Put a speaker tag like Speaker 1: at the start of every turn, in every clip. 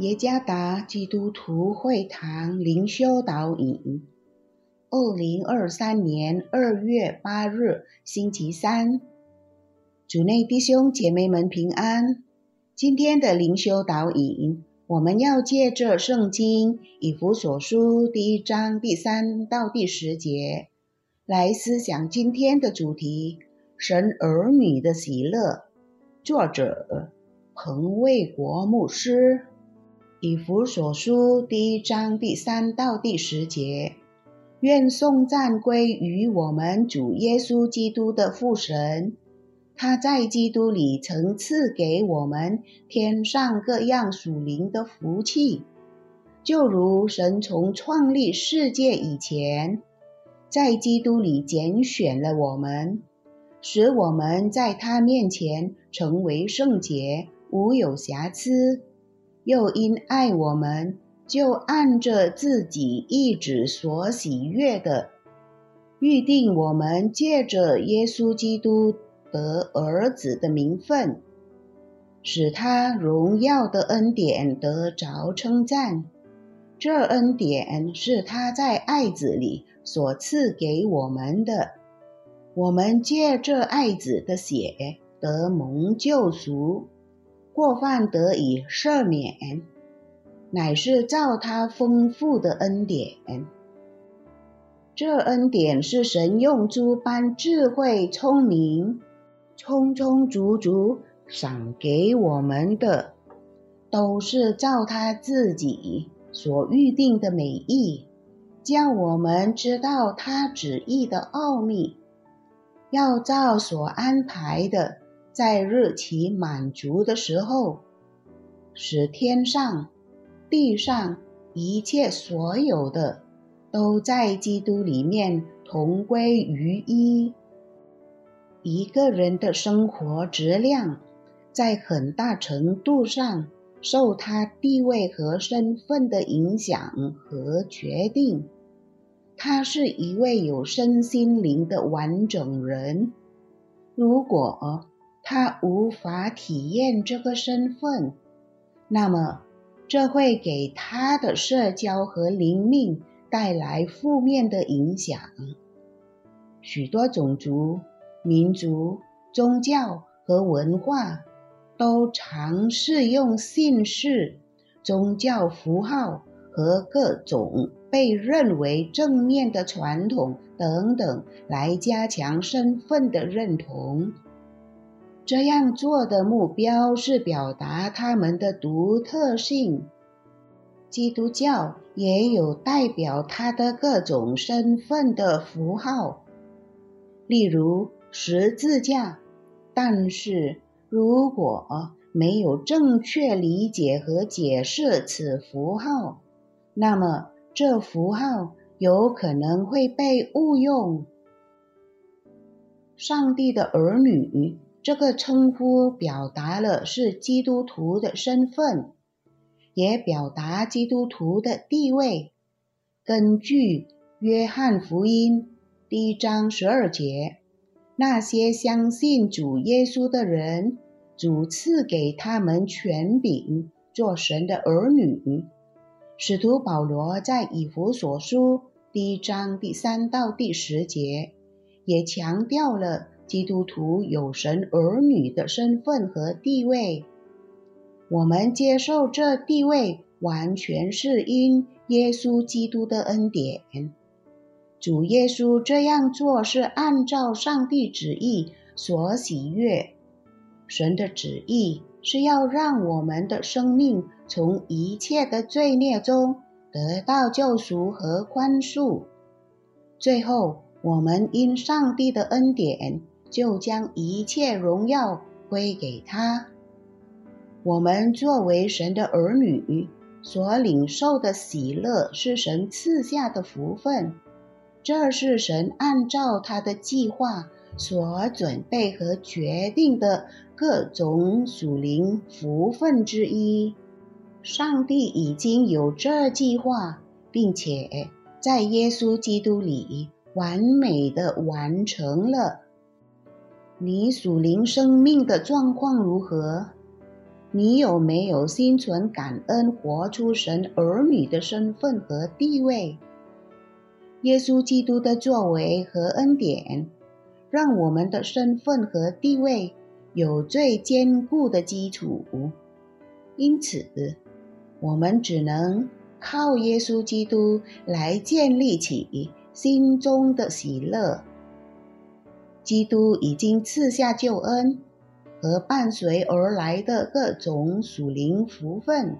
Speaker 1: 耶加达基督徒会堂灵修导引，二零二三年二月八日，星期三，主内弟兄姐妹们平安。今天的灵修导引，我们要借着圣经以弗所书第一章第三到第十节来思想今天的主题：神儿女的喜乐。作者。彭卫国牧师，以弗所书第一章第三到第十节，愿颂赞归于我们主耶稣基督的父神，他在基督里曾赐给我们天上各样属灵的福气，就如神从创立世界以前，在基督里拣选了我们，使我们在他面前成为圣洁。无有瑕疵，又因爱我们，就按着自己意志所喜悦的，预定我们借着耶稣基督得儿子的名分，使他荣耀的恩典得着称赞。这恩典是他在爱子里所赐给我们的，我们借这爱子的血得蒙救赎。过犯得以赦免，乃是照他丰富的恩典。这恩典是神用诸般智慧、聪明、充充足足赏给我们的，都是照他自己所预定的美意，叫我们知道他旨意的奥秘，要照所安排的。在日期满足的时候，使天上、地上一切所有的，都在基督里面同归于一。一个人的生活质量，在很大程度上受他地位和身份的影响和决定。他是一位有身心灵的完整人。如果他无法体验这个身份，那么这会给他的社交和灵命带来负面的影响。许多种族、民族、宗教和文化都尝试用姓氏、宗教符号和各种被认为正面的传统等等来加强身份的认同。这样做的目标是表达他们的独特性。基督教也有代表他的各种身份的符号，例如十字架。但是，如果没有正确理解和解释此符号，那么这符号有可能会被误用。上帝的儿女。这个称呼表达了是基督徒的身份，也表达基督徒的地位。根据约翰福音第一章十二节，那些相信主耶稣的人，主赐给他们权柄，做神的儿女。使徒保罗在以弗所书第一章第三到第十节，也强调了。基督徒有神儿女的身份和地位，我们接受这地位完全是因耶稣基督的恩典。主耶稣这样做是按照上帝旨意所喜悦。神的旨意是要让我们的生命从一切的罪孽中得到救赎和宽恕。最后，我们因上帝的恩典。就将一切荣耀归给他。我们作为神的儿女，所领受的喜乐是神赐下的福分，这是神按照他的计划所准备和决定的各种属灵福分之一。上帝已经有这计划，并且在耶稣基督里完美的完成了。你属灵生命的状况如何？你有没有心存感恩，活出神儿女的身份和地位？耶稣基督的作为和恩典，让我们的身份和地位有最坚固的基础。因此，我们只能靠耶稣基督来建立起心中的喜乐。基督已经赐下救恩。和伴随而来的各种属灵福分，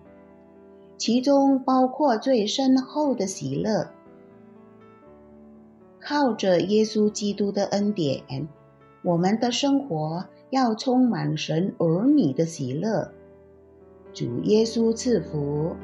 Speaker 1: 其中包括最深厚的喜乐。靠着耶稣基督的恩典，我们的生活要充满神儿女的喜乐。主耶稣赐福。